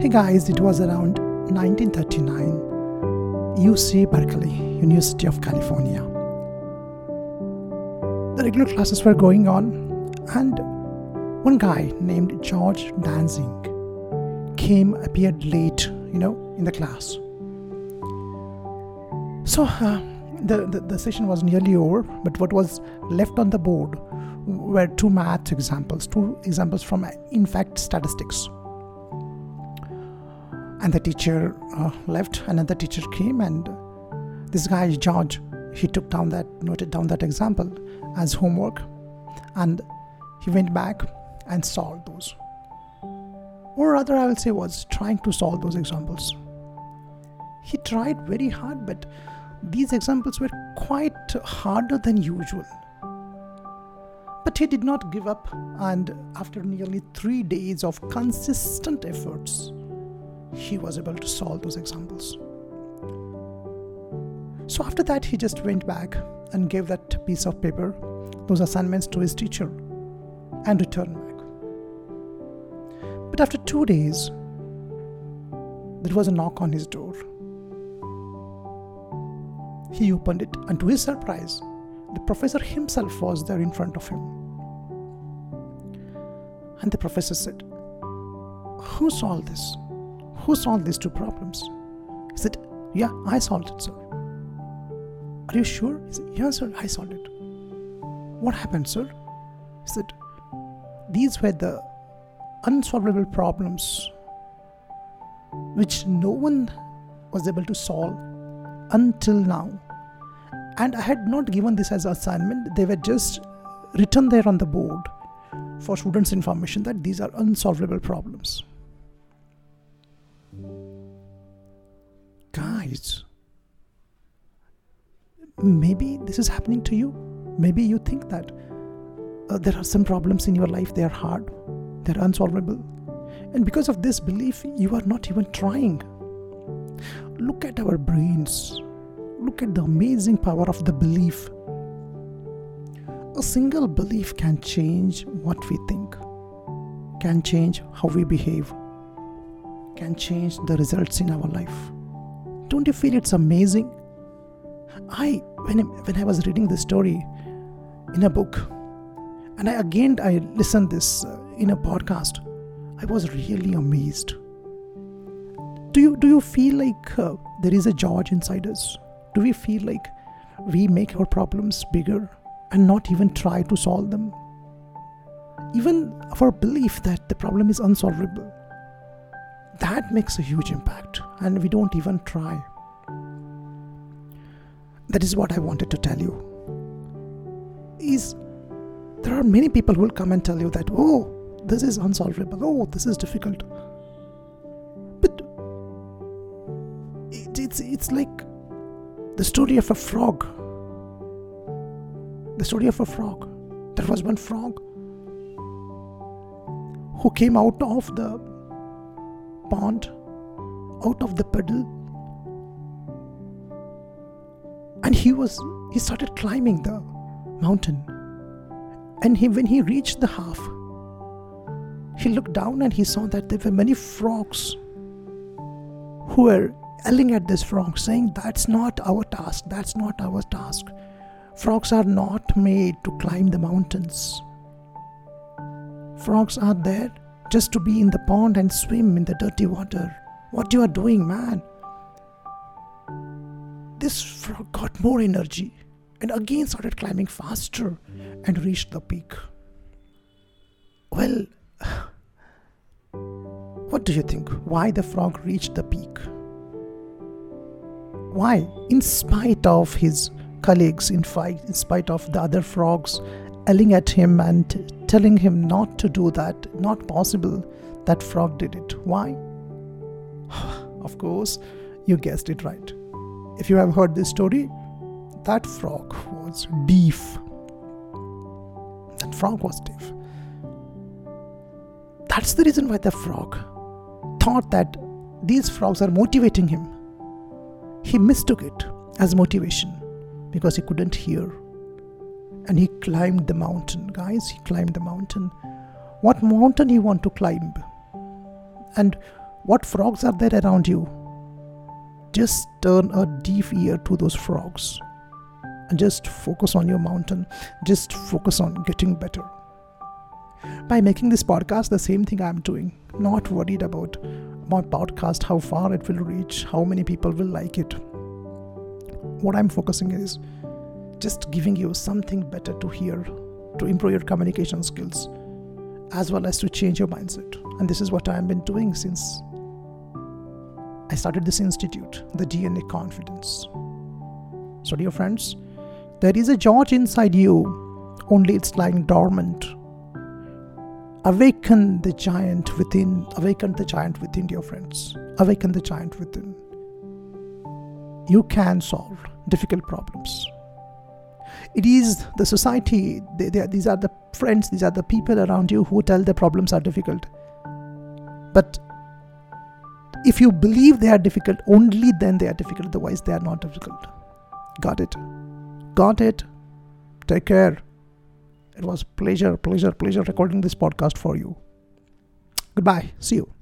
Hey guys, it was around 1939, UC Berkeley, University of California. The regular classes were going on, and one guy named George Dantzig came, appeared late, you know, in the class. So uh, the, the, the session was nearly over, but what was left on the board were two math examples, two examples from, in fact, statistics and the teacher uh, left another teacher came and this guy george he took down that noted down that example as homework and he went back and solved those. Or rather i will say was trying to solve those examples. He tried very hard but these examples were quite harder than usual. But he did not give up and after nearly 3 days of consistent efforts he was able to solve those examples. So after that, he just went back and gave that piece of paper, those assignments to his teacher, and returned back. But after two days, there was a knock on his door. He opened it, and to his surprise, the professor himself was there in front of him. And the professor said, Who solved this? Who solved these two problems? He said, Yeah, I solved it, sir. Are you sure? He said, Yeah, sir, I solved it. What happened, sir? He said, These were the unsolvable problems which no one was able to solve until now. And I had not given this as assignment, they were just written there on the board for students' information that these are unsolvable problems. Guys, maybe this is happening to you. Maybe you think that uh, there are some problems in your life, they are hard, they're unsolvable. And because of this belief, you are not even trying. Look at our brains. Look at the amazing power of the belief. A single belief can change what we think, can change how we behave, can change the results in our life. Don't you feel it's amazing? I when I, when I was reading this story in a book, and I again I listened this uh, in a podcast, I was really amazed. Do you do you feel like uh, there is a George inside us? Do we feel like we make our problems bigger and not even try to solve them? Even our belief that the problem is unsolvable that makes a huge impact and we don't even try. That is what i wanted to tell you. Is there are many people who will come and tell you that oh this is unsolvable. Oh this is difficult. But it, it's it's like the story of a frog. The story of a frog. There was one frog who came out of the pond, out of the puddle. And he was he started climbing the mountain. And he, when he reached the half, he looked down and he saw that there were many frogs who were yelling at this frog, saying, That's not our task, that's not our task. Frogs are not made to climb the mountains. Frogs are there just to be in the pond and swim in the dirty water. What you are doing, man? This frog got more energy and again started climbing faster and reached the peak. Well, what do you think? Why the frog reached the peak? Why, in spite of his colleagues, in fight, in spite of the other frogs yelling at him and telling him not to do that, not possible, that frog did it. Why? of course, you guessed it right. If you have heard this story, that frog was deaf. That frog was deaf. That's the reason why the frog thought that these frogs are motivating him. He mistook it as motivation because he couldn't hear and he climbed the mountain guys he climbed the mountain what mountain you want to climb and What frogs are there around you? Just turn a deaf ear to those frogs and just focus on your mountain. Just focus on getting better. By making this podcast, the same thing I'm doing. Not worried about my podcast, how far it will reach, how many people will like it. What I'm focusing is just giving you something better to hear, to improve your communication skills, as well as to change your mindset. And this is what I've been doing since I started this institute, the DNA Confidence. So, dear friends, there is a George inside you, only it's lying dormant. Awaken the giant within, awaken the giant within, dear friends. Awaken the giant within. You can solve difficult problems. It is the society, they, they, these are the friends, these are the people around you who tell the problems are difficult. But if you believe they are difficult, only then they are difficult, otherwise, they are not difficult. Got it? Got it? Take care. It was pleasure, pleasure, pleasure recording this podcast for you. Goodbye. See you.